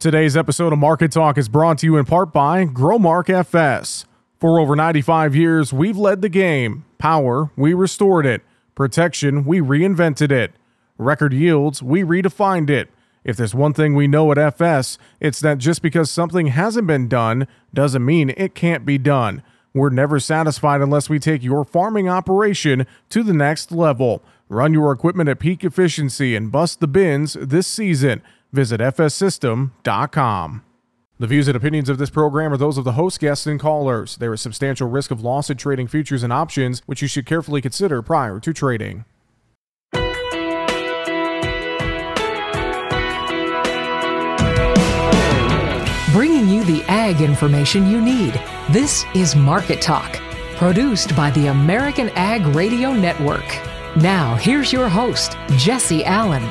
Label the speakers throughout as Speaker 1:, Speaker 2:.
Speaker 1: Today's episode of Market Talk is brought to you in part by Growmark FS. For over 95 years, we've led the game. Power, we restored it. Protection, we reinvented it. Record yields, we redefined it. If there's one thing we know at FS, it's that just because something hasn't been done doesn't mean it can't be done. We're never satisfied unless we take your farming operation to the next level. Run your equipment at peak efficiency and bust the bins this season. Visit fssystem.com. The views and opinions of this program are those of the host, guests, and callers. There is substantial risk of loss in trading futures and options, which you should carefully consider prior to trading.
Speaker 2: Bringing you the ag information you need. This is Market Talk, produced by the American Ag Radio Network. Now, here's your host, Jesse Allen.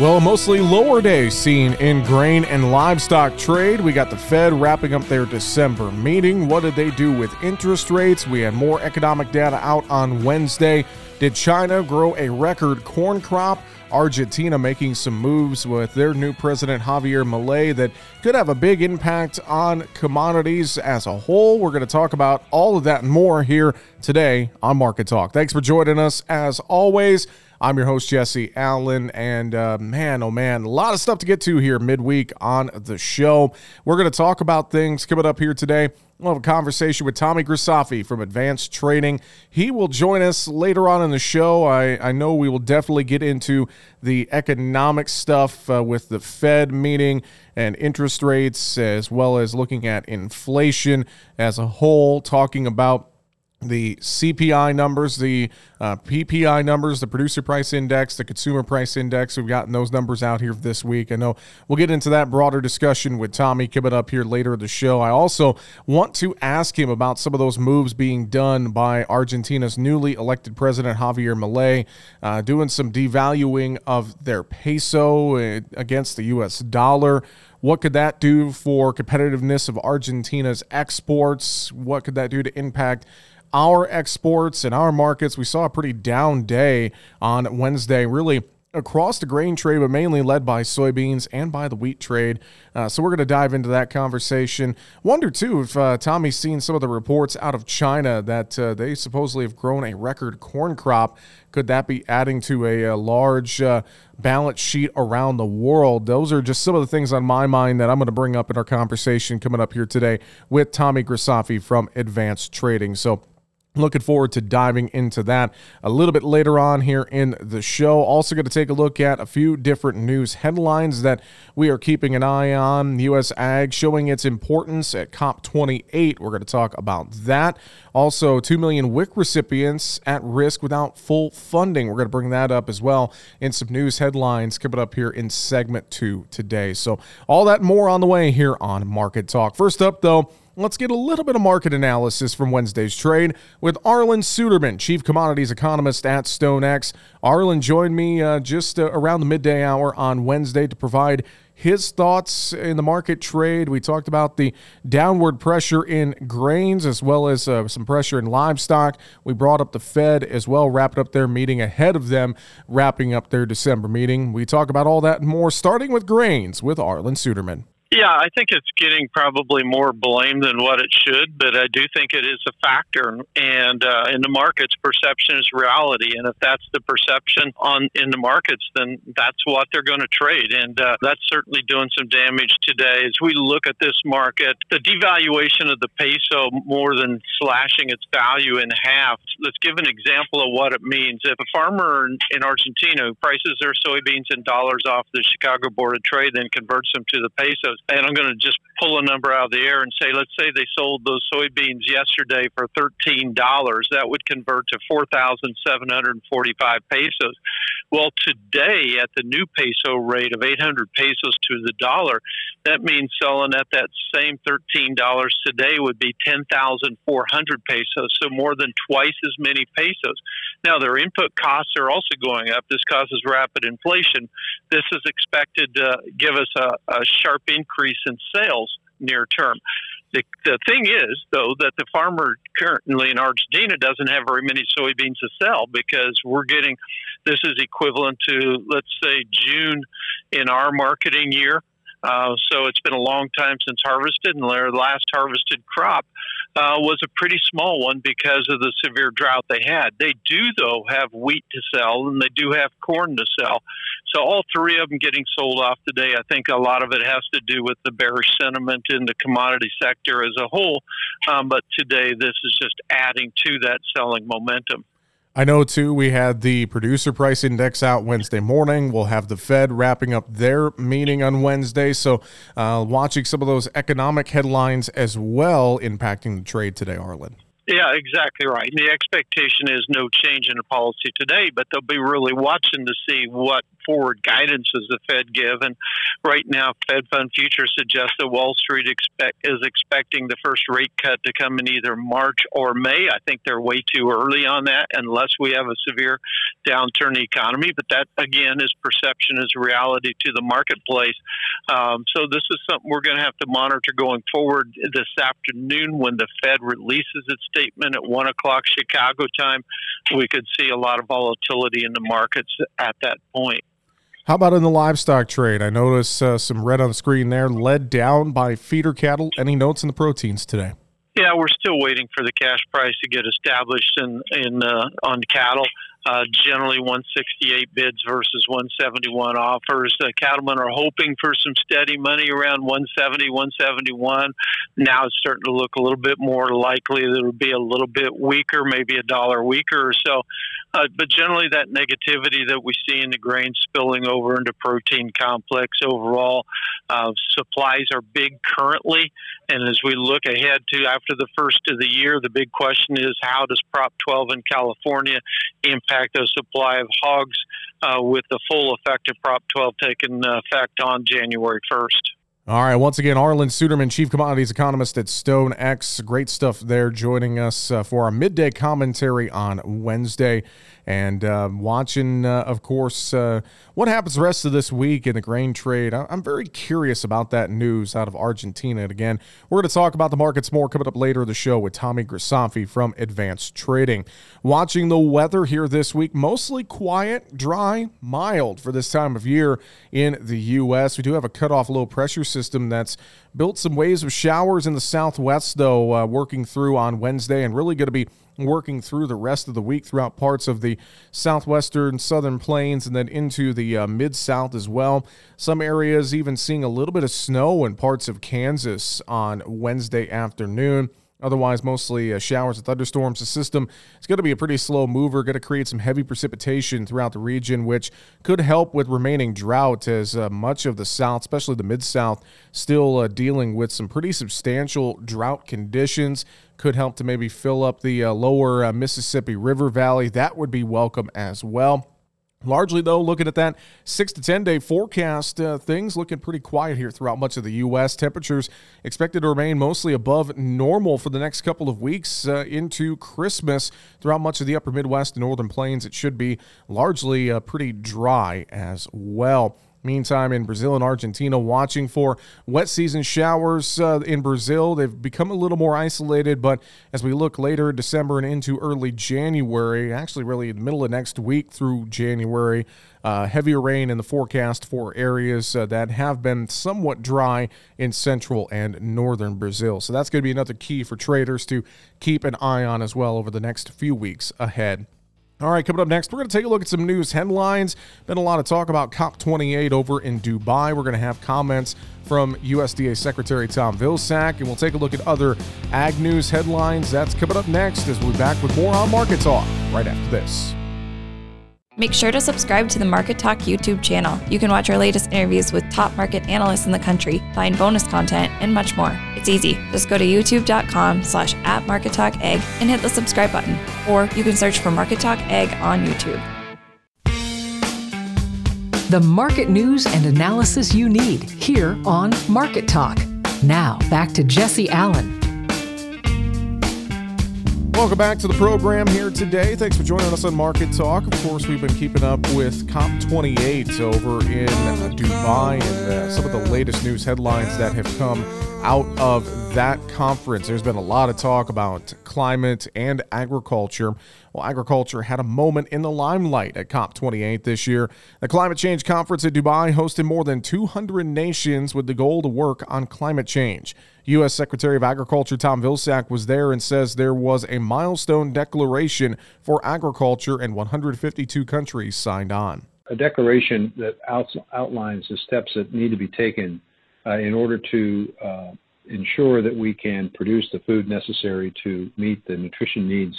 Speaker 1: Well, mostly lower days seen in grain and livestock trade. We got the Fed wrapping up their December meeting. What did they do with interest rates? We had more economic data out on Wednesday. Did China grow a record corn crop? Argentina making some moves with their new president Javier Milei that could have a big impact on commodities as a whole. We're going to talk about all of that and more here today on Market Talk. Thanks for joining us as always. I'm your host, Jesse Allen, and uh, man, oh man, a lot of stuff to get to here midweek on the show. We're going to talk about things coming up here today. We'll have a conversation with Tommy Grisafi from Advanced Trading. He will join us later on in the show. I, I know we will definitely get into the economic stuff uh, with the Fed meeting and interest rates, as well as looking at inflation as a whole, talking about the CPI numbers, the uh, PPI numbers, the producer price index, the consumer price index. We've gotten those numbers out here this week. I know we'll get into that broader discussion with Tommy coming up here later in the show. I also want to ask him about some of those moves being done by Argentina's newly elected president, Javier Milei, uh, doing some devaluing of their peso uh, against the U.S. dollar. What could that do for competitiveness of Argentina's exports? What could that do to impact our exports and our markets. We saw a pretty down day on Wednesday, really across the grain trade, but mainly led by soybeans and by the wheat trade. Uh, so we're going to dive into that conversation. Wonder too if uh, Tommy's seen some of the reports out of China that uh, they supposedly have grown a record corn crop. Could that be adding to a, a large uh, balance sheet around the world? Those are just some of the things on my mind that I'm going to bring up in our conversation coming up here today with Tommy Grisafi from Advanced Trading. So Looking forward to diving into that a little bit later on here in the show. Also, going to take a look at a few different news headlines that we are keeping an eye on. U.S. Ag showing its importance at COP28. We're going to talk about that. Also, 2 million WIC recipients at risk without full funding. We're going to bring that up as well in some news headlines coming up here in segment two today. So, all that more on the way here on Market Talk. First up, though, Let's get a little bit of market analysis from Wednesday's trade with Arlan Suderman, Chief Commodities Economist at StoneX. Arlan joined me uh, just uh, around the midday hour on Wednesday to provide his thoughts in the market trade. We talked about the downward pressure in grains as well as uh, some pressure in livestock. We brought up the Fed as well, wrapped up their meeting ahead of them wrapping up their December meeting. We talk about all that and more, starting with grains with Arlan Suderman.
Speaker 3: Yeah, I think it's getting probably more blame than what it should, but I do think it is a factor. And uh, in the markets, perception is reality, and if that's the perception on in the markets, then that's what they're going to trade, and uh, that's certainly doing some damage today. As we look at this market, the devaluation of the peso more than slashing its value in half. Let's give an example of what it means. If a farmer in Argentina prices their soybeans in dollars off the Chicago Board of Trade, then converts them to the pesos and I'm going to just pull a number out of the air and say, let's say they sold those soybeans yesterday for $13. That would convert to 4,745 pesos. Well, today at the new peso rate of 800 pesos to the dollar, that means selling at that same $13 today would be 10,400 pesos, so more than twice as many pesos. Now, their input costs are also going up. This causes rapid inflation. This is expected to give us a, a sharp increase in sales near term. The, the thing is, though, that the farmer currently in Argentina doesn't have very many soybeans to sell because we're getting this is equivalent to, let's say, June in our marketing year Uh, so it's been a long time since harvested, and their last harvested crop uh, was a pretty small one because of the severe drought they had. They do, though, have wheat to sell, and they do have corn to sell. So all three of them getting sold off today. I think a lot of it has to do with the bearish sentiment in the commodity sector as a whole. Um, but today, this is just adding to that selling momentum.
Speaker 1: I know too, we had the producer price index out Wednesday morning. We'll have the Fed wrapping up their meeting on Wednesday. So, uh, watching some of those economic headlines as well impacting the trade today, Arlan.
Speaker 3: Yeah, exactly right. The expectation is no change in the policy today, but they'll be really watching to see what forward guidance does the Fed give. And right now, Fed Fund futures suggest that Wall Street expect, is expecting the first rate cut to come in either March or May. I think they're way too early on that unless we have a severe downturn in the economy. But that, again, is perception is reality to the marketplace. Um, so this is something we're going to have to monitor going forward this afternoon when the Fed releases its statement at 1 o'clock Chicago time. We could see a lot of volatility in the markets at that point.
Speaker 1: How about in the livestock trade? I notice uh, some red on the screen there, led down by feeder cattle. Any notes in the proteins today?
Speaker 3: Yeah, we're still waiting for the cash price to get established in in uh, on cattle. Uh, generally, 168 bids versus 171 offers. The cattlemen are hoping for some steady money around 170, 171. Now it's starting to look a little bit more likely that it'll be a little bit weaker, maybe a dollar weaker or so. Uh, but generally, that negativity that we see in the grain spilling over into protein complex overall, uh, supplies are big currently. And as we look ahead to after the first of the year, the big question is how does Prop 12 in California impact the supply of hogs uh, with the full effect of Prop 12 taking effect on January 1st?
Speaker 1: All right. Once again, Arlan Suderman, Chief Commodities Economist at StoneX. Great stuff there joining us uh, for our midday commentary on Wednesday and uh, watching, uh, of course, uh, what happens the rest of this week in the grain trade. I'm very curious about that news out of Argentina. And again, we're going to talk about the markets more coming up later in the show with Tommy Grisafi from Advanced Trading. Watching the weather here this week, mostly quiet, dry, mild for this time of year in the U.S. We do have a cutoff low pressure system that's built some waves of showers in the southwest, though, uh, working through on Wednesday and really going to be working through the rest of the week throughout parts of the southwestern southern plains and then into the uh, mid south as well. Some areas even seeing a little bit of snow in parts of Kansas on Wednesday afternoon. Otherwise, mostly uh, showers and thunderstorms. The system is going to be a pretty slow mover, going to create some heavy precipitation throughout the region, which could help with remaining drought as uh, much of the South, especially the Mid South, still uh, dealing with some pretty substantial drought conditions. Could help to maybe fill up the uh, lower uh, Mississippi River Valley. That would be welcome as well. Largely, though, looking at that six to 10 day forecast, uh, things looking pretty quiet here throughout much of the U.S. Temperatures expected to remain mostly above normal for the next couple of weeks uh, into Christmas. Throughout much of the upper Midwest and northern plains, it should be largely uh, pretty dry as well. Meantime, in Brazil and Argentina, watching for wet season showers uh, in Brazil. They've become a little more isolated, but as we look later December and into early January, actually, really the middle of next week through January, uh, heavier rain in the forecast for areas uh, that have been somewhat dry in central and northern Brazil. So that's going to be another key for traders to keep an eye on as well over the next few weeks ahead. All right, coming up next, we're going to take a look at some news headlines. Been a lot of talk about COP28 over in Dubai. We're going to have comments from USDA Secretary Tom Vilsack, and we'll take a look at other ag news headlines. That's coming up next as we'll be back with more on Market Talk right after this.
Speaker 4: Make sure to subscribe to the Market Talk YouTube channel. You can watch our latest interviews with top market analysts in the country, find bonus content, and much more. It's easy. Just go to youtube.com slash at Market Talk Ag and hit the subscribe button. Or you can search for Market Talk Ag on YouTube.
Speaker 2: The market news and analysis you need here on Market Talk. Now, back to Jesse Allen.
Speaker 1: Welcome back to the program here today. Thanks for joining us on Market Talk. Of course, we've been keeping up with COP28 over in Dubai and uh, some of the latest news headlines that have come out of that conference. There's been a lot of talk about climate and agriculture. Well, agriculture had a moment in the limelight at COP28 this year. The Climate Change Conference in Dubai hosted more than 200 nations with the goal to work on climate change. U.S. Secretary of Agriculture Tom Vilsack was there and says there was a milestone declaration for agriculture and 152 countries signed on.
Speaker 5: A declaration that outlines the steps that need to be taken uh, in order to uh, ensure that we can produce the food necessary to meet the nutrition needs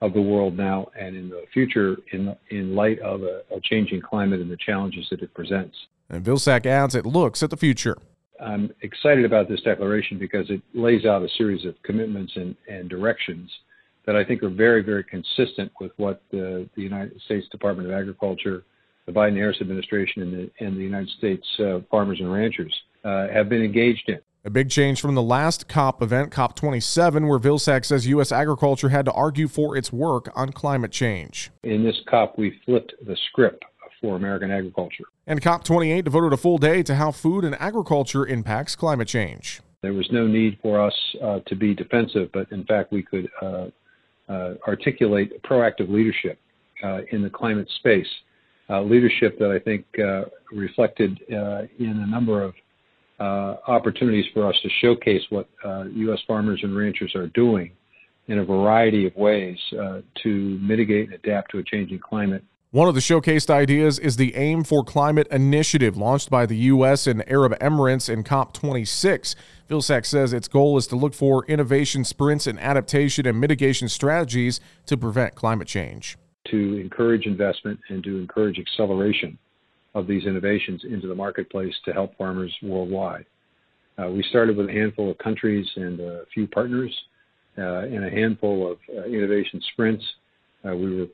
Speaker 5: of the world now and in the future in, in light of a, a changing climate and the challenges that it presents.
Speaker 1: And Vilsack adds it looks at the future.
Speaker 5: I'm excited about this declaration because it lays out a series of commitments and, and directions that I think are very, very consistent with what the, the United States Department of Agriculture, the Biden Harris administration, and the, and the United States uh, farmers and ranchers uh, have been engaged in.
Speaker 1: A big change from the last COP event, COP27, where Vilsack says U.S. agriculture had to argue for its work on climate change.
Speaker 5: In this COP, we flipped the script for American agriculture.
Speaker 1: And COP28 devoted a full day to how food and agriculture impacts climate change.
Speaker 5: There was no need for us uh, to be defensive, but in fact, we could uh, uh, articulate proactive leadership uh, in the climate space. Uh, leadership that I think uh, reflected in a number of opportunities for us to showcase what uh, U.S. farmers and ranchers are doing in a variety of ways uh, to mitigate and adapt to a changing climate.
Speaker 1: One of the showcased ideas is the Aim for Climate initiative launched by the U.S. and Arab Emirates in COP26. Vilsack says its goal is to look for innovation sprints and adaptation and mitigation strategies to prevent climate change.
Speaker 5: To encourage investment and to encourage acceleration of these innovations into the marketplace to help farmers worldwide. Uh, we started with a handful of countries and a few partners uh, and a handful of uh, innovation sprints. Uh, we were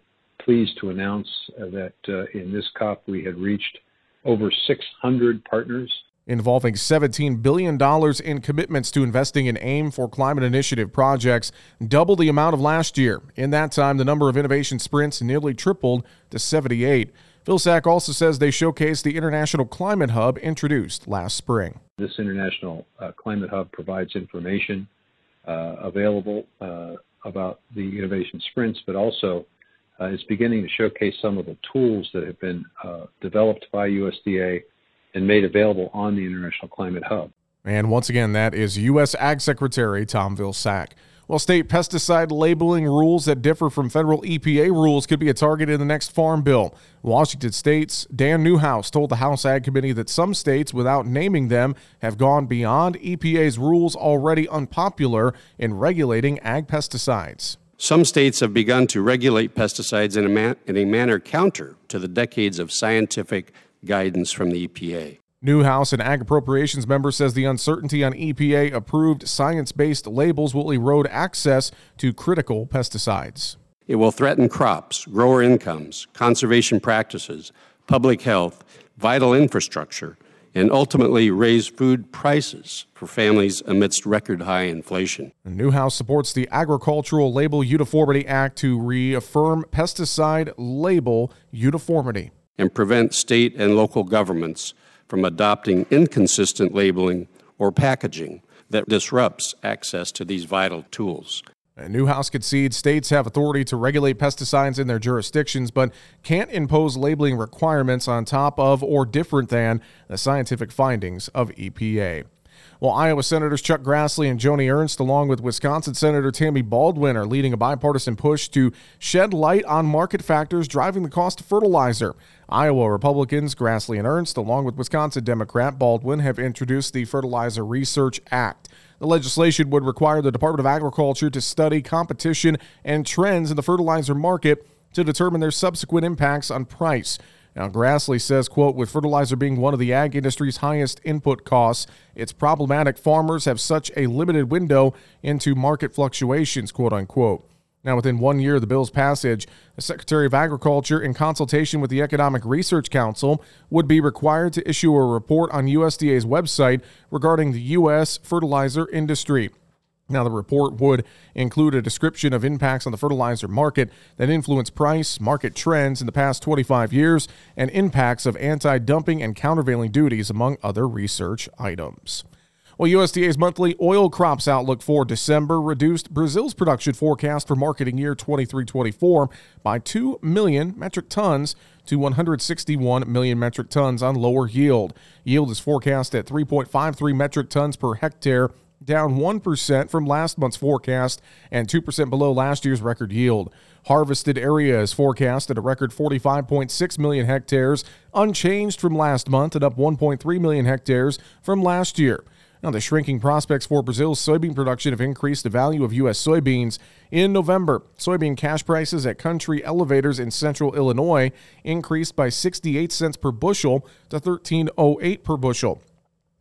Speaker 5: pleased to announce that uh, in this COP we had reached over 600 partners.
Speaker 1: Involving $17 billion in commitments to investing in AIM for Climate Initiative projects, double the amount of last year. In that time, the number of innovation sprints nearly tripled to 78. Vilsack also says they showcased the International Climate Hub introduced last spring.
Speaker 5: This International uh, Climate Hub provides information uh, available uh, about the innovation sprints, but also uh, is beginning to showcase some of the tools that have been uh, developed by USDA and made available on the International Climate Hub.
Speaker 1: And once again, that is U.S. Ag Secretary Tom Vilsack. While state pesticide labeling rules that differ from federal EPA rules could be a target in the next farm bill, Washington State's Dan Newhouse told the House Ag Committee that some states, without naming them, have gone beyond EPA's rules already unpopular in regulating ag pesticides.
Speaker 6: Some states have begun to regulate pesticides in a, man- in a manner counter to the decades of scientific guidance from the EPA.
Speaker 1: Newhouse, an Ag Appropriations member, says the uncertainty on EPA approved science based labels will erode access to critical pesticides.
Speaker 6: It will threaten crops, grower incomes, conservation practices, public health, vital infrastructure, and ultimately raise food prices for families amidst record high inflation.
Speaker 1: Newhouse supports the Agricultural Label Uniformity Act to reaffirm pesticide label uniformity
Speaker 6: and prevent state and local governments from adopting inconsistent labeling or packaging that disrupts access to these vital tools.
Speaker 1: Newhouse concedes states have authority to regulate pesticides in their jurisdictions, but can't impose labeling requirements on top of or different than the scientific findings of EPA. Well, Iowa Senators Chuck Grassley and Joni Ernst, along with Wisconsin Senator Tammy Baldwin, are leading a bipartisan push to shed light on market factors driving the cost of fertilizer. Iowa Republicans Grassley and Ernst, along with Wisconsin Democrat Baldwin, have introduced the Fertilizer Research Act. The legislation would require the Department of Agriculture to study competition and trends in the fertilizer market to determine their subsequent impacts on price. Now, Grassley says, quote, with fertilizer being one of the ag industry's highest input costs, it's problematic farmers have such a limited window into market fluctuations, quote unquote. Now, within one year of the bill's passage, the Secretary of Agriculture, in consultation with the Economic Research Council, would be required to issue a report on USDA's website regarding the U.S. fertilizer industry. Now, the report would include a description of impacts on the fertilizer market that influence price, market trends in the past 25 years, and impacts of anti dumping and countervailing duties, among other research items. Well, USDA's monthly oil crops outlook for December reduced Brazil's production forecast for marketing year 23-24 by 2 million metric tons to 161 million metric tons on lower yield. Yield is forecast at 3.53 metric tons per hectare down 1% from last month's forecast and 2% below last year's record yield. Harvested area is forecast at a record 45.6 million hectares, unchanged from last month and up 1.3 million hectares from last year. Now, the shrinking prospects for Brazil's soybean production have increased the value of U.S. soybeans. In November, soybean cash prices at country elevators in central Illinois increased by 68 cents per bushel to 13.08 per bushel.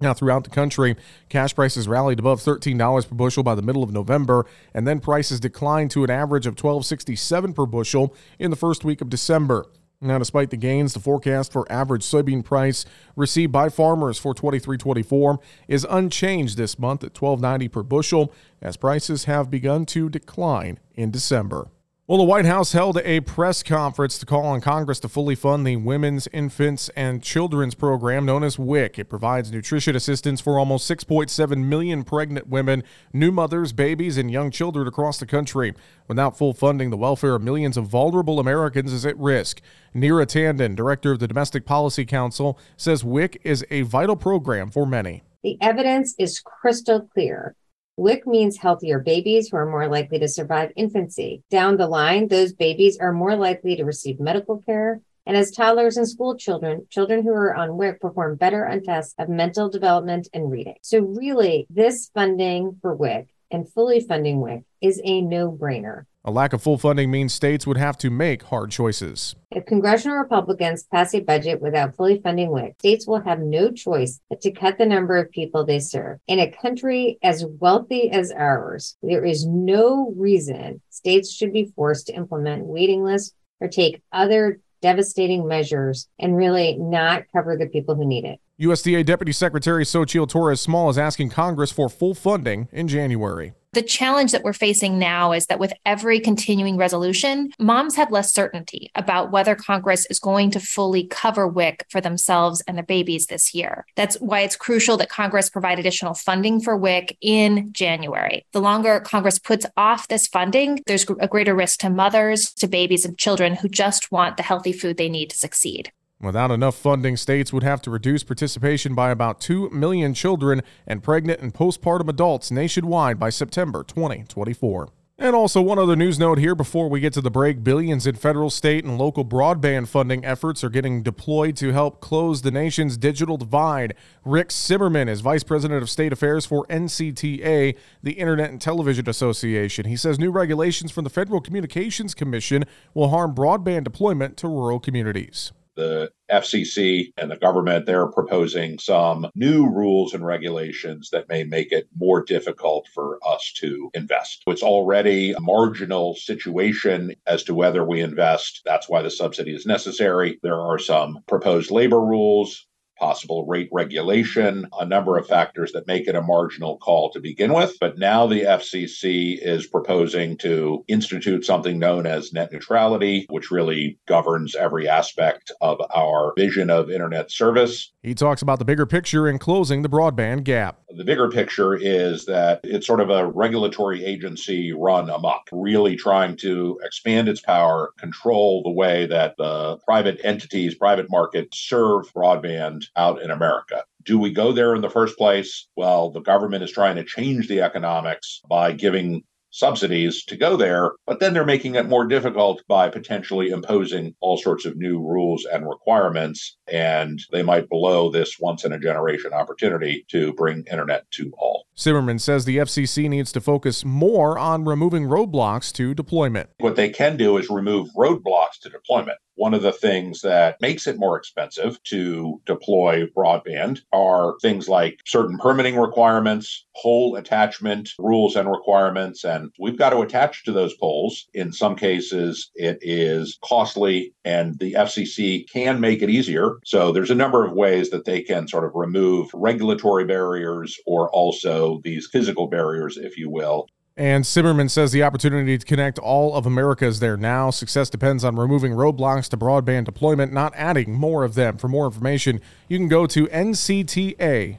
Speaker 1: Now, throughout the country, cash prices rallied above $13 per bushel by the middle of November, and then prices declined to an average of $12.67 per bushel in the first week of December. Now, despite the gains, the forecast for average soybean price received by farmers for 23-24 is unchanged this month at 12.90 per bushel, as prices have begun to decline in December. Well, the White House held a press conference to call on Congress to fully fund the Women's, Infants, and Children's program known as WIC. It provides nutrition assistance for almost 6.7 million pregnant women, new mothers, babies, and young children across the country. Without full funding, the welfare of millions of vulnerable Americans is at risk. Neera Tandon, director of the Domestic Policy Council, says WIC is a vital program for many.
Speaker 7: The evidence is crystal clear. WIC means healthier babies who are more likely to survive infancy. Down the line, those babies are more likely to receive medical care. And as toddlers and school children, children who are on WIC perform better on tests of mental development and reading. So, really, this funding for WIC and fully funding WIC is a no brainer.
Speaker 1: A lack of full funding means states would have to make hard choices.
Speaker 7: If congressional Republicans pass a budget without fully funding WIC, states will have no choice but to cut the number of people they serve. In a country as wealthy as ours, there is no reason states should be forced to implement waiting lists or take other devastating measures and really not cover the people who need it.
Speaker 1: USDA Deputy Secretary Xochitl Torres Small is asking Congress for full funding in January.
Speaker 8: The challenge that we're facing now is that with every continuing resolution, moms have less certainty about whether Congress is going to fully cover WIC for themselves and their babies this year. That's why it's crucial that Congress provide additional funding for WIC in January. The longer Congress puts off this funding, there's a greater risk to mothers, to babies, and children who just want the healthy food they need to succeed.
Speaker 1: Without enough funding, states would have to reduce participation by about 2 million children and pregnant and postpartum adults nationwide by September 2024. And also, one other news note here before we get to the break billions in federal, state, and local broadband funding efforts are getting deployed to help close the nation's digital divide. Rick Zimmerman is Vice President of State Affairs for NCTA, the Internet and Television Association. He says new regulations from the Federal Communications Commission will harm broadband deployment to rural communities
Speaker 9: the FCC and the government, they're proposing some new rules and regulations that may make it more difficult for us to invest. It's already a marginal situation as to whether we invest. That's why the subsidy is necessary. There are some proposed labor rules possible rate regulation, a number of factors that make it a marginal call to begin with. But now the FCC is proposing to institute something known as net neutrality, which really governs every aspect of our vision of internet service.
Speaker 1: He talks about the bigger picture in closing the broadband gap.
Speaker 9: The bigger picture is that it's sort of a regulatory agency run amok, really trying to expand its power, control the way that the private entities, private markets serve broadband out in America. Do we go there in the first place? Well, the government is trying to change the economics by giving subsidies to go there, but then they're making it more difficult by potentially imposing all sorts of new rules and requirements. And they might blow this once in a generation opportunity to bring internet to all.
Speaker 1: Zimmerman says the FCC needs to focus more on removing roadblocks to deployment.
Speaker 9: What they can do is remove roadblocks to deployment. One of the things that makes it more expensive to deploy broadband are things like certain permitting requirements, pole attachment rules and requirements. And we've got to attach to those poles. In some cases, it is costly, and the FCC can make it easier. So there's a number of ways that they can sort of remove regulatory barriers or also these physical barriers, if you will,
Speaker 1: And Zimmerman says the opportunity to connect all of America is there now. Success depends on removing roadblocks to broadband deployment, not adding more of them. For more information, you can go to ncta.com.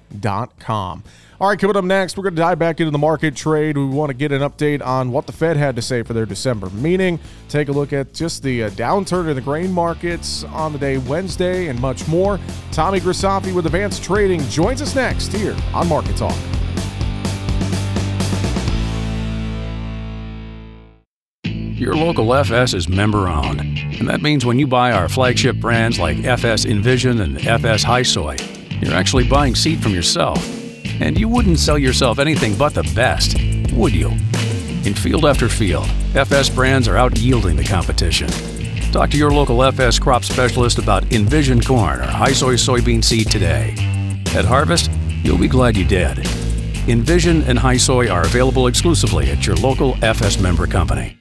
Speaker 1: All right, coming up next, we're going to dive back into the market trade. We want to get an update on what the Fed had to say for their December meeting, take a look at just the uh, downturn in the grain markets on the day Wednesday, and much more. Tommy Grisafi with Advanced Trading joins us next here on Market Talk.
Speaker 10: Your local FS is member owned, and that means when you buy our flagship brands like FS InVision and FS High Soy, you're actually buying seed from yourself. And you wouldn't sell yourself anything but the best, would you? In field after field, FS brands are out yielding the competition. Talk to your local FS crop specialist about InVision corn or high soy soybean seed today. At Harvest, you'll be glad you did. InVision and High Soy are available exclusively at your local FS member company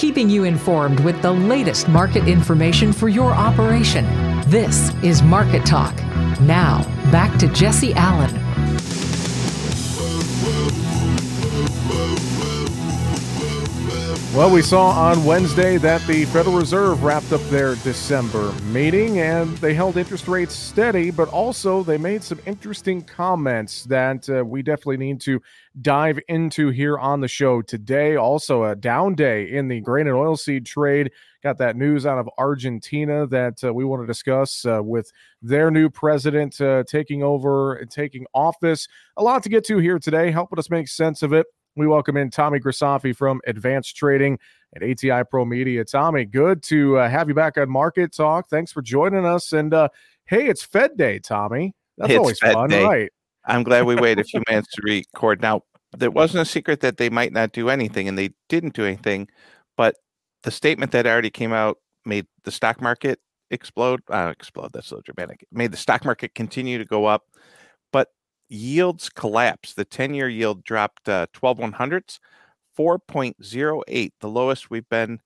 Speaker 2: keeping you informed with the latest market information for your operation. This is Market Talk. Now, back to Jesse Allen.
Speaker 1: Well, we saw on Wednesday that the Federal Reserve wrapped up their December meeting and they held interest rates steady, but also they made some interesting comments that uh, we definitely need to dive into here on the show today. Also, a down day in the grain and oilseed trade. Got that news out of Argentina that uh, we want to discuss uh, with their new president uh, taking over and taking office. A lot to get to here today, helping us make sense of it. We welcome in Tommy Grisafi from Advanced Trading at ATI Pro Media. Tommy, good to uh, have you back on Market Talk. Thanks for joining us. And uh, hey, it's Fed Day, Tommy. That's
Speaker 11: it's
Speaker 1: always
Speaker 11: Fed
Speaker 1: fun,
Speaker 11: Day.
Speaker 1: right?
Speaker 11: I'm glad we waited a few minutes to record. Now, there wasn't a secret that they might not do anything, and they didn't do anything. But the statement that already came out made the stock market explode. Uh, explode. That's so dramatic. It made the stock market continue to go up yields collapsed. The 10 year yield dropped uh, 12 one hundredths, 4.08, the lowest we've been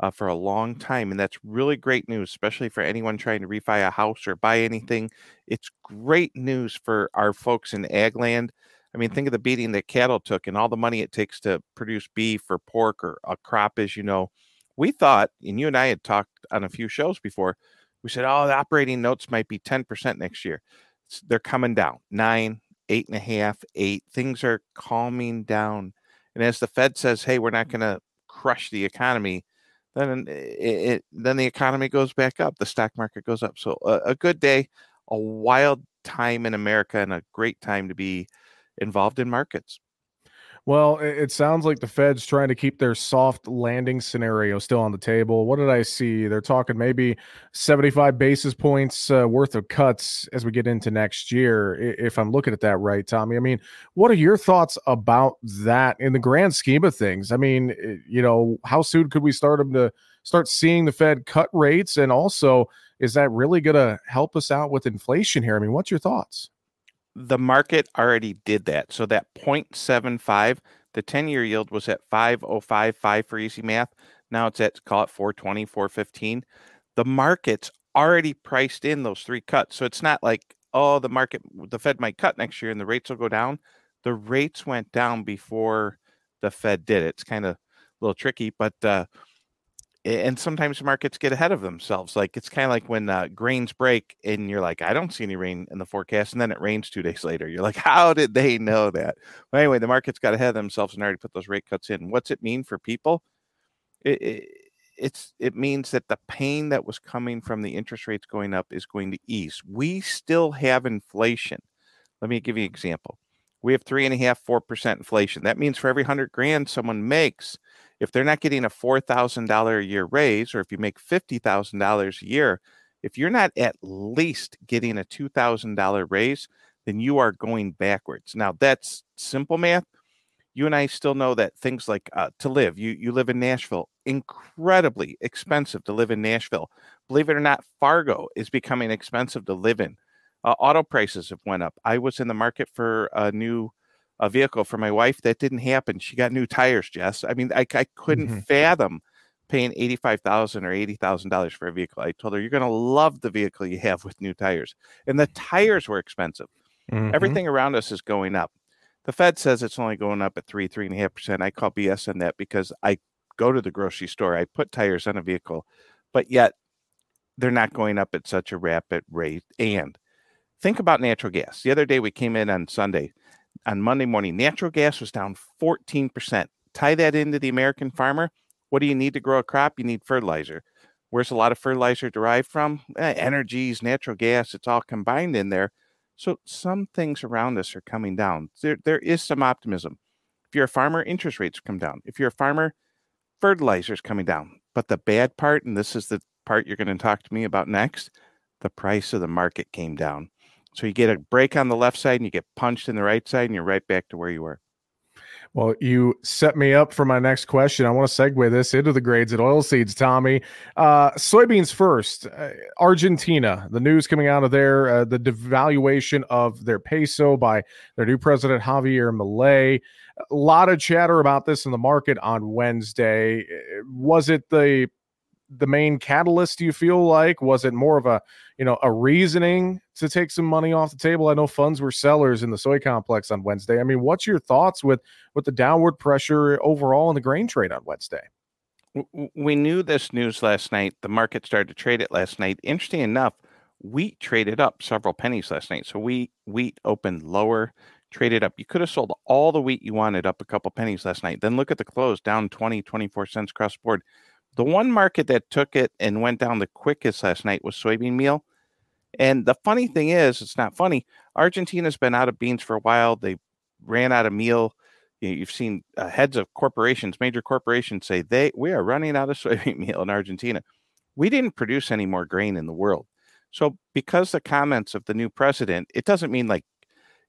Speaker 11: uh, for a long time. And that's really great news, especially for anyone trying to refi a house or buy anything. It's great news for our folks in ag land. I mean, think of the beating that cattle took and all the money it takes to produce beef or pork or a crop, as you know. We thought, and you and I had talked on a few shows before, we said, oh, the operating notes might be 10% next year. They're coming down, nine, eight and a half, eight. Things are calming down. And as the Fed says, hey, we're not mm. going to crush the economy, then it, it, then the economy goes back up. The stock market goes up. So a, a good day, a wild time in America, and a great time to be involved in markets.
Speaker 1: Well, it sounds like the Fed's trying to keep their soft landing scenario still on the table. What did I see? They're talking maybe 75 basis points uh, worth of cuts as we get into next year, if I'm looking at that right, Tommy. I mean, what are your thoughts about that in the grand scheme of things? I mean, you know, how soon could we start them to start seeing the Fed cut rates? And also, is that really going to help us out with inflation here? I mean, what's your thoughts?
Speaker 11: The market already did that. So that 0.75, the 10 year yield was at 505.5 for easy math. Now it's at call it 420, 415. The market's already priced in those three cuts. So it's not like, oh, the market, the Fed might cut next year and the rates will go down. The rates went down before the Fed did it. It's kind of a little tricky, but uh, and sometimes markets get ahead of themselves. Like it's kind of like when uh, grains break and you're like, I don't see any rain in the forecast, and then it rains two days later. You're like, how did they know that? Well, anyway, the markets got ahead of themselves and already put those rate cuts in. What's it mean for people? It, it, it's it means that the pain that was coming from the interest rates going up is going to ease. We still have inflation. Let me give you an example. We have three and a half, four percent inflation. That means for every hundred grand someone makes if they're not getting a $4,000 a year raise, or if you make $50,000 a year, if you're not at least getting a $2,000 raise, then you are going backwards. Now, that's simple math. You and I still know that things like uh, to live, you, you live in Nashville, incredibly expensive to live in Nashville. Believe it or not, Fargo is becoming expensive to live in. Uh, auto prices have went up. I was in the market for a new a vehicle for my wife. That didn't happen. She got new tires, Jess. I mean, I, I couldn't mm-hmm. fathom paying eighty-five thousand or eighty thousand dollars for a vehicle. I told her you're going to love the vehicle you have with new tires, and the tires were expensive. Mm-hmm. Everything around us is going up. The Fed says it's only going up at three, three and a half percent. I call BS on that because I go to the grocery store, I put tires on a vehicle, but yet they're not going up at such a rapid rate. And think about natural gas. The other day we came in on Sunday, on Monday morning, natural gas was down 14%. Tie that into the American farmer. What do you need to grow a crop? You need fertilizer. Where's a lot of fertilizer derived from? Eh, energies, natural gas, it's all combined in there. So some things around us are coming down. There, there is some optimism. If you're a farmer, interest rates come down. If you're a farmer, fertilizer is coming down. But the bad part, and this is the part you're going to talk to me about next, the price of the market came down. So you get a break on the left side and you get punched in the right side and you're right back to where you were.
Speaker 1: Well, you set me up for my next question. I want to segue this into the grades at oilseeds, Tommy. Uh, soybeans first. Uh, Argentina, the news coming out of there, uh, the devaluation of their peso by their new president, Javier Milei. A lot of chatter about this in the market on Wednesday. Was it the the main catalyst do you feel like? Was it more of a you know a reasoning to take some money off the table? I know funds were sellers in the soy complex on wednesday. I mean what's your thoughts with with the downward pressure overall in the grain trade on wednesday?
Speaker 11: We knew this news last night. The market started to trade it last night. Interesting enough wheat traded up several pennies last night. So we wheat opened lower traded up. You could have sold all the wheat you wanted up a couple pennies last night. Then look at the close down 20 24 cents across the board the one market that took it and went down the quickest last night was soybean meal. And the funny thing is, it's not funny. Argentina's been out of beans for a while. They ran out of meal. You've seen uh, heads of corporations, major corporations say they we are running out of soybean meal in Argentina. We didn't produce any more grain in the world. So because the comments of the new president, it doesn't mean like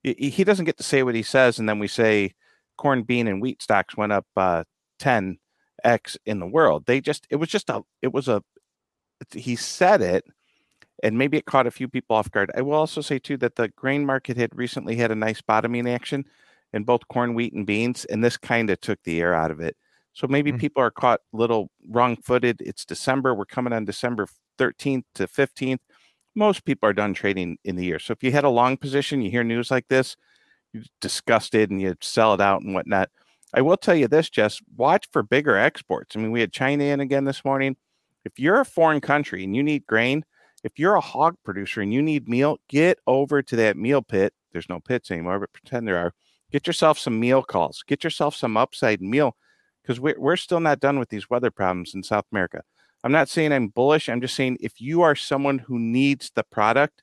Speaker 11: he doesn't get to say what he says, and then we say corn, bean, and wheat stocks went up uh, ten X in the world. They just it was just a it was a he said it and maybe it caught a few people off guard. I will also say too that the grain market had recently had a nice bottoming action in both corn, wheat, and beans, and this kind of took the air out of it. So maybe mm-hmm. people are caught little wrong-footed. It's December. We're coming on December 13th to 15th. Most people are done trading in the year. So if you had a long position, you hear news like this, you're disgusted and you sell it out and whatnot. I will tell you this, Jess, watch for bigger exports. I mean, we had China in again this morning. If you're a foreign country and you need grain, if you're a hog producer and you need meal, get over to that meal pit. There's no pits anymore, but pretend there are. Get yourself some meal calls. Get yourself some upside meal because we're, we're still not done with these weather problems in South America. I'm not saying I'm bullish. I'm just saying if you are someone who needs the product,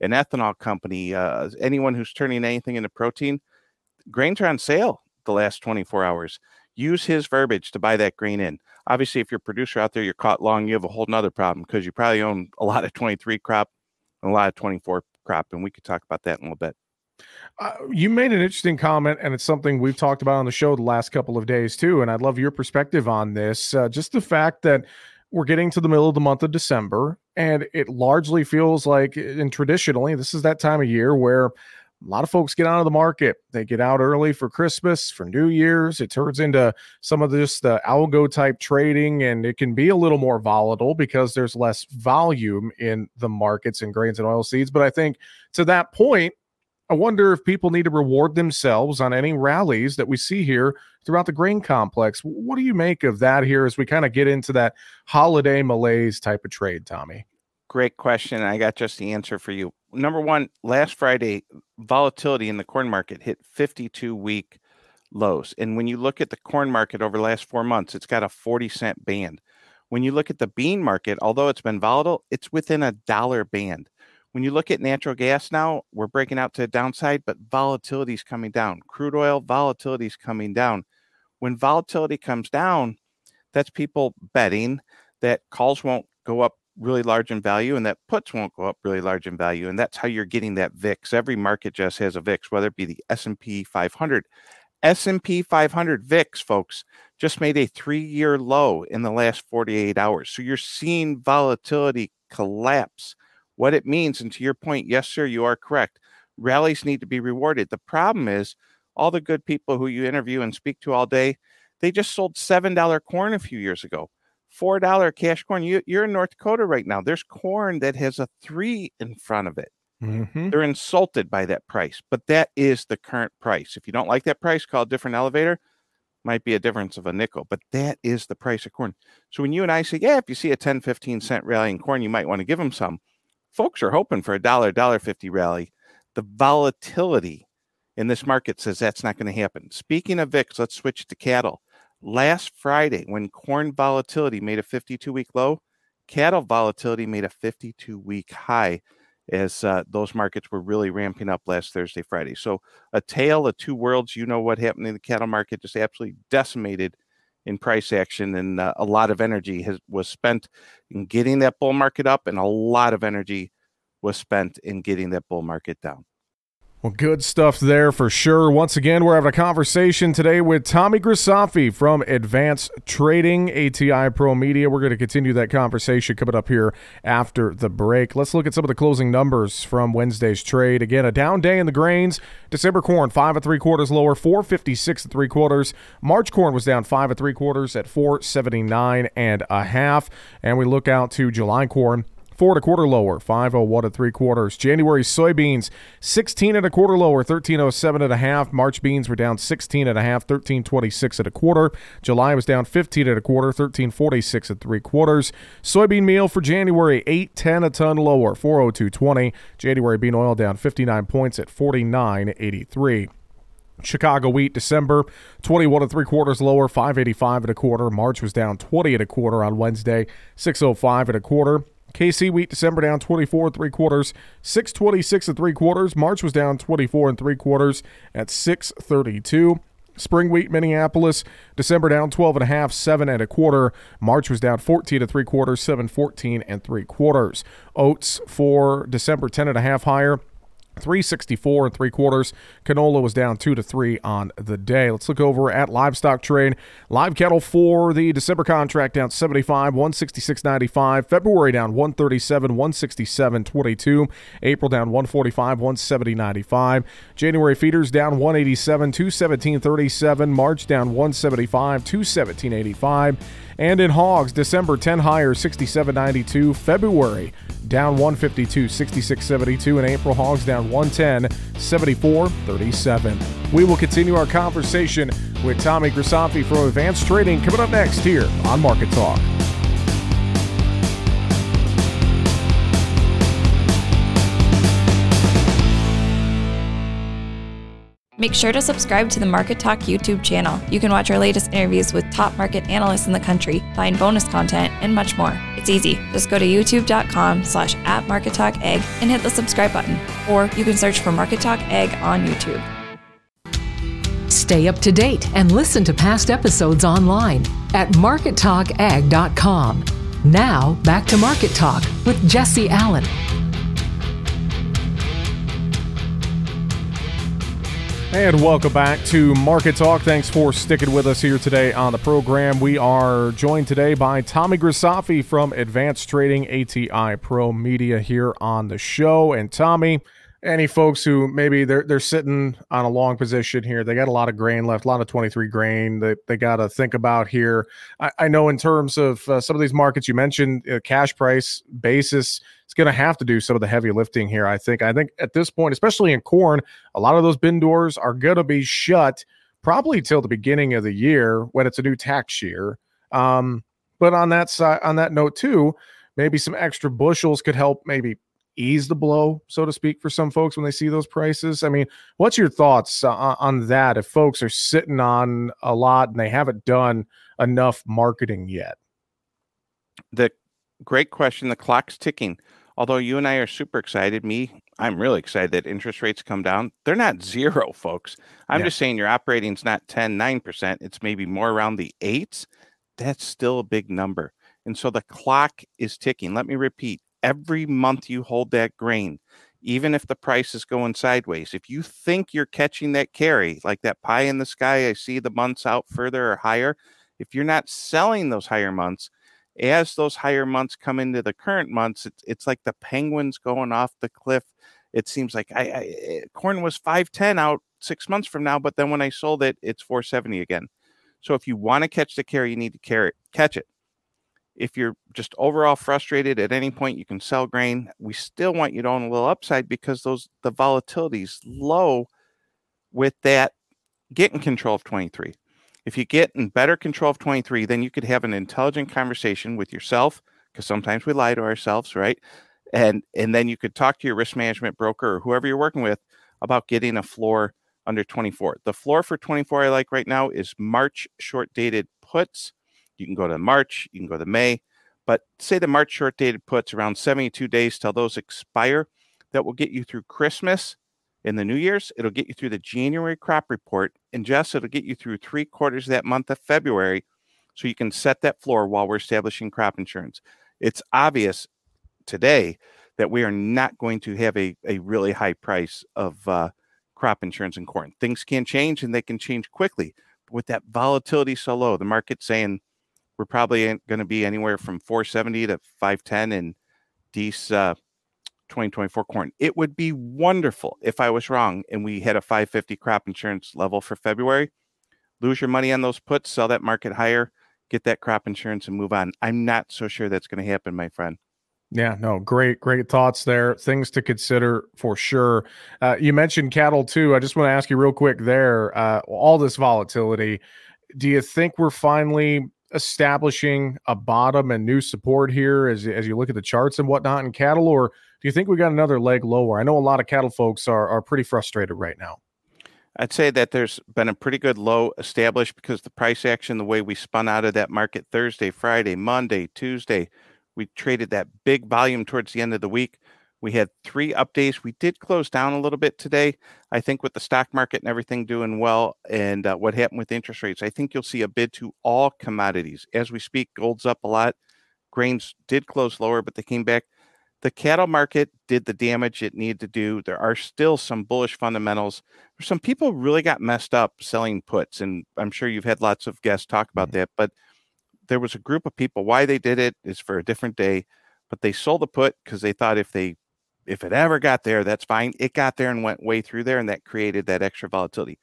Speaker 11: an ethanol company, uh, anyone who's turning anything into protein, grains are on sale the last 24 hours. Use his verbiage to buy that grain in. Obviously, if you're a producer out there, you're caught long, you have a whole nother problem because you probably own a lot of 23 crop and a lot of 24 crop. And we could talk about that in a little bit.
Speaker 1: Uh, you made an interesting comment, and it's something we've talked about on the show the last couple of days too. And I'd love your perspective on this. Uh, just the fact that we're getting to the middle of the month of December, and it largely feels like, and traditionally, this is that time of year where a lot of folks get out of the market. They get out early for Christmas, for New Year's. It turns into some of this the algo type trading, and it can be a little more volatile because there's less volume in the markets in grains and oil seeds. But I think to that point, I wonder if people need to reward themselves on any rallies that we see here throughout the grain complex. What do you make of that here as we kind of get into that holiday malaise type of trade, Tommy?
Speaker 11: Great question. I got just the answer for you number one, last Friday, volatility in the corn market hit 52 week lows. And when you look at the corn market over the last four months, it's got a 40 cent band. When you look at the bean market, although it's been volatile, it's within a dollar band. When you look at natural gas now, we're breaking out to the downside, but volatility is coming down. Crude oil volatility is coming down. When volatility comes down, that's people betting that calls won't go up really large in value and that puts won't go up really large in value and that's how you're getting that vix every market just has a vix whether it be the s&p 500 s&p 500 vix folks just made a three-year low in the last 48 hours. So you're seeing volatility collapse. What it means and to your point yes sir you are correct rallies need to be rewarded. The problem is all the good people who you interview and speak to all day they just sold seven dollar corn a few years ago $4 cash corn. You, you're in North Dakota right now. There's corn that has a three in front of it.
Speaker 1: Mm-hmm.
Speaker 11: They're insulted by that price, but that is the current price. If you don't like that price, call a different elevator. Might be a difference of a nickel, but that is the price of corn. So when you and I say, yeah, if you see a 10, 15 cent rally in corn, you might want to give them some. Folks are hoping for a dollar, dollar fifty rally. The volatility in this market says that's not going to happen. Speaking of VIX, let's switch to cattle. Last Friday, when corn volatility made a 52 week low, cattle volatility made a 52 week high as uh, those markets were really ramping up last Thursday, Friday. So a tale of two worlds. You know what happened in the cattle market, just absolutely decimated in price action, and uh, a lot of energy has was spent in getting that bull market up, and a lot of energy was spent in getting that bull market down.
Speaker 1: Well, good stuff there for sure. Once again, we're having a conversation today with Tommy Grisafi from Advance Trading, ATI Pro Media. We're going to continue that conversation coming up here after the break. Let's look at some of the closing numbers from Wednesday's trade. Again, a down day in the grains. December corn, five and three quarters lower, 456 and three quarters. March corn was down five and three quarters at 479 and a half. And we look out to July corn four and a quarter lower, 501 and three quarters. January soybeans, 16 and a quarter lower, 1307 and a half. March beans were down 16 and a half, 1326 and a quarter. July was down 15 and a quarter, 1346 and three quarters. Soybean meal for January, 810 a ton lower, 40220. January bean oil down 59 points at 4983. Chicago wheat December 21 and three quarters lower 585 and a quarter March was down 20 and a quarter on Wednesday 605 and a quarter KC wheat December down 24 and three quarters, 626 and three quarters. March was down 24 and three quarters at 632. Spring wheat Minneapolis December down 12 and a half, 7 and a quarter. March was down 14 and three quarters, 714 and three quarters. Oats for December 10 and a half higher, 364 and three quarters. Canola was down two to three on the day. Let's look over at livestock trade. Live cattle for the December contract down 75, 166.95. February down 137, 167.22. April down 145, 170.95. January feeders down 187, 217.37. March down 175, 217.85. And in hogs, December 10 higher, 67.92. February down 152, 66.72. And April hogs down 110, 74.37. We will continue our conversation with Tommy Grisafi from Advance Trading coming up next here on Market Talk.
Speaker 4: Make sure to subscribe to the Market Talk YouTube channel. You can watch our latest interviews with top market analysts in the country, find bonus content, and much more. It's easy. Just go to youtube.com slash at markettalkag and hit the subscribe button. Or you can search for Market Talk Ag on YouTube.
Speaker 2: Stay up to date and listen to past episodes online at markettalkag.com. Now, back to Market Talk with Jesse Allen.
Speaker 1: And welcome back to Market Talk. Thanks for sticking with us here today on the program. We are joined today by Tommy Grisafi from Advance Trading ATI Pro Media here on the show. And Tommy, any folks who maybe they're they're sitting on a long position here, they got a lot of grain left, a lot of 23 grain that they got to think about here. I, I, know in terms of uh, some of these markets you mentioned, uh, cash price basis is going to have to do some of the heavy lifting here. I think. I think at this point, especially in corn, a lot of those bin doors are going to be shut probably till the beginning of the year when it's a new tax year. Um, but on that side, on that note too, maybe some extra bushels could help maybe ease the blow, so to speak, for some folks when they see those prices? I mean, what's your thoughts uh, on that if folks are sitting on a lot and they haven't done enough marketing yet?
Speaker 11: The great question. The clock's ticking. Although you and I are super excited, me, I'm really excited that interest rates come down. They're not zero, folks. I'm yeah. just saying your operating's not 10, 9%. It's maybe more around the eights. That's still a big number. And so the clock is ticking. Let me repeat every month you hold that grain, even if the price is going sideways, if you think you're catching that carry, like that pie in the sky, I see the months out further or higher. If you're not selling those higher months, as those higher months come into the current months, it's, it's like the penguins going off the cliff. It seems like I, I eh, corn was 510 out six months from now, but then when I sold it, it's 470 again. So if you want to catch the carry, you need to carry catch it. If you're just overall frustrated at any point, you can sell grain. We still want you to own a little upside because those the volatility's low with that getting control of 23. If you get in better control of 23, then you could have an intelligent conversation with yourself, because sometimes we lie to ourselves, right? And and then you could talk to your risk management broker or whoever you're working with about getting a floor under 24. The floor for 24 I like right now is March short dated puts you can go to March, you can go to May, but say the March short dated puts around 72 days till those expire. That will get you through Christmas in the New Year's. It'll get you through the January crop report. And Jess, it'll get you through three quarters of that month of February. So you can set that floor while we're establishing crop insurance. It's obvious today that we are not going to have a, a really high price of uh, crop insurance and corn. Things can change and they can change quickly. But with that volatility so low, the market's saying we're probably going to be anywhere from 470 to 510 in these uh, 2024 corn. It would be wonderful if I was wrong and we hit a 550 crop insurance level for February. Lose your money on those puts, sell that market higher, get that crop insurance and move on. I'm not so sure that's going to happen, my friend.
Speaker 1: Yeah, no, great, great thoughts there. Things to consider for sure. Uh, you mentioned cattle too. I just want to ask you real quick there. Uh, all this volatility, do you think we're finally establishing a bottom and new support here as, as you look at the charts and whatnot in cattle, or do you think we got another leg lower? I know a lot of cattle folks are, are pretty frustrated right now.
Speaker 11: I'd say that there's been a pretty good low established because the price action, the way we spun out of that market Thursday, Friday, Monday, Tuesday, we traded that big volume towards the end of the week. We had three updates. We did close down a little bit today. I think with the stock market and everything doing well, and uh, what happened with interest rates, I think you'll see a bid to all commodities as we speak. Gold's up a lot. Grains did close lower, but they came back. The cattle market did the damage it needed to do. There are still some bullish fundamentals. Some people really got messed up selling puts, and I'm sure you've had lots of guests talk about that. But there was a group of people. Why they did it is for a different day. But they sold the put because they thought if they if it ever got there, that's fine. It got there and went way through there, and that created that extra volatility.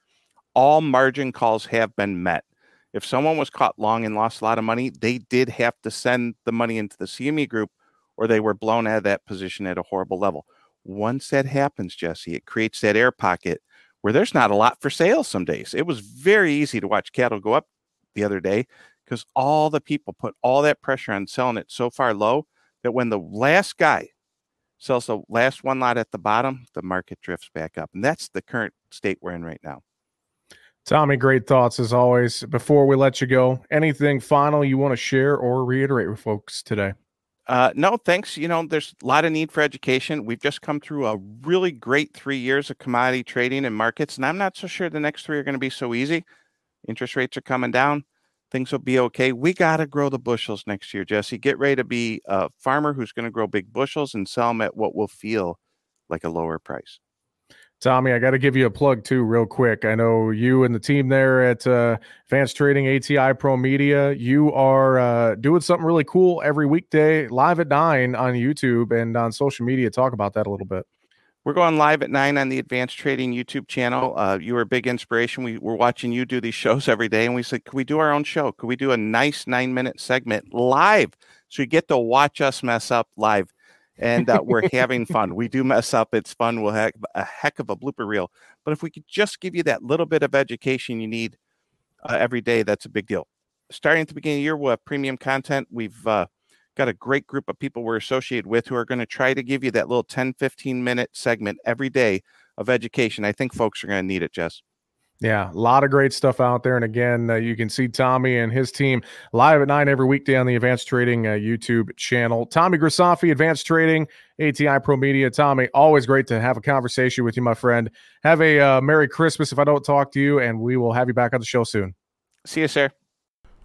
Speaker 11: All margin calls have been met. If someone was caught long and lost a lot of money, they did have to send the money into the CME group or they were blown out of that position at a horrible level. Once that happens, Jesse, it creates that air pocket where there's not a lot for sale some days. It was very easy to watch cattle go up the other day because all the people put all that pressure on selling it so far low that when the last guy sells the last one lot at the bottom, the market drifts back up. And that's the current state we're in right now.
Speaker 1: Tommy, great thoughts as always. Before we let you go, anything final you want to share or reiterate with folks today?
Speaker 11: Uh, no, thanks. You know, there's a lot of need for education. We've just come through a really great three years of commodity trading and markets, and I'm not so sure the next three are going to be so easy. Interest rates are coming down things will be okay. We got to grow the bushels next year, Jesse. Get ready to be a farmer who's going to grow big bushels and sell them at what will feel like a lower price.
Speaker 1: Tommy, I got to give you a plug too, real quick. I know you and the team there at uh, Advance Trading ATI Pro Media. You are uh, doing something really cool every weekday, live at nine on YouTube and on social media. Talk about that a little bit.
Speaker 11: We're going live at nine on the Advance Trading YouTube channel. Uh, you were a big inspiration. We were watching you do these shows every day, and we said, "Could we do our own show? Could we do a nice nine-minute segment live, so you get to watch us mess up live?" And uh, we're having fun. We do mess up. It's fun. We'll have a heck of a blooper reel. But if we could just give you that little bit of education you need uh, every day, that's a big deal. Starting at the beginning of the year, we'll have premium content. We've uh, got a great group of people we're associated with who are going to try to give you that little 10, 15 minute segment every day of education. I think folks are going to need it, Jess.
Speaker 1: Yeah, a lot of great stuff out there. And again, uh, you can see Tommy and his team live at nine every weekday on the Advance Trading uh, YouTube channel. Tommy Grisafi, Advance Trading, ATI Pro Media. Tommy, always great to have a conversation with you, my friend. Have a uh, Merry Christmas if I don't talk to you, and we will have you back on the show soon.
Speaker 11: See you, sir.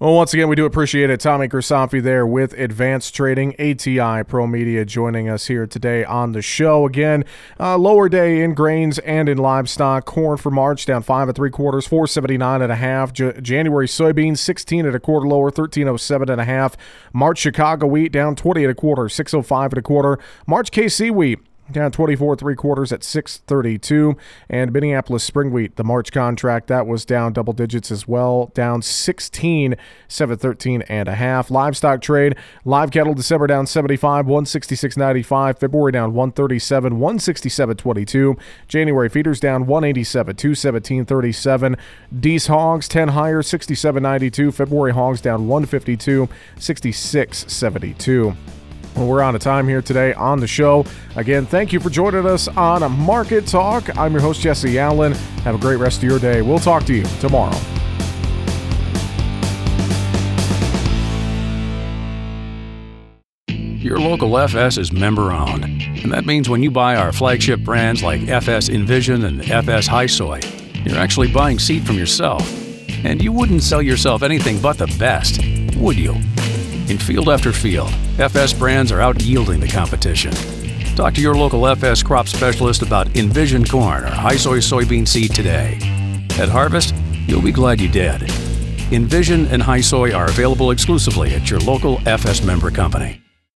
Speaker 1: Well, once again, we do appreciate it. Tommy Grisafi there with Advance Trading, ATI Pro Media, joining us here today on the show. Again, uh, lower day in grains and in livestock. Corn for March down five and three quarters, four seventy nine and a half. J- January soybeans sixteen and a quarter lower, thirteen oh seven and a half. March Chicago wheat down twenty and a quarter, six oh five and a quarter. March KC wheat down 24 three quarters at 632 and minneapolis spring wheat the march contract that was down double digits as well down 16 713 and a half. Livestock trade live cattle december down 75 166.95 february down 137 167.22 january feeders down 187 217.37 Dees hogs 10 higher 67.92 february hogs down 152 66.72 well, we're out of time here today on the show. Again, thank you for joining us on Market Talk. I'm your host, Jesse Allen. Have a great rest of your day. We'll talk to you tomorrow.
Speaker 10: Your local FS is member owned, and that means when you buy our flagship brands like FS InVision and FS HiSoy, you're actually buying seed from yourself. And you wouldn't sell yourself anything but the best, would you? In field after field, FS brands are out yielding the competition. Talk to your local FS crop specialist about InVision corn or high soy soybean seed today. At harvest, you'll be glad you did. InVision and high soy are available exclusively at your local FS member company.